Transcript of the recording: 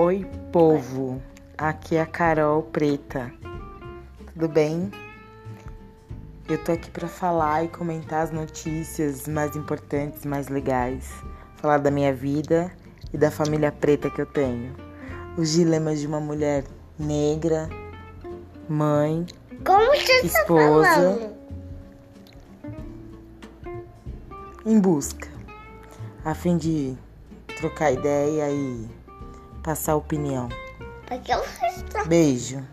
Oi, povo. Aqui é a Carol Preta. Tudo bem? Eu tô aqui para falar e comentar as notícias mais importantes, mais legais, falar da minha vida e da família preta que eu tenho. Os dilemas de uma mulher negra, mãe, Como você Esposa. tá falando? em busca, a fim de trocar ideia e passar opinião. Beijo.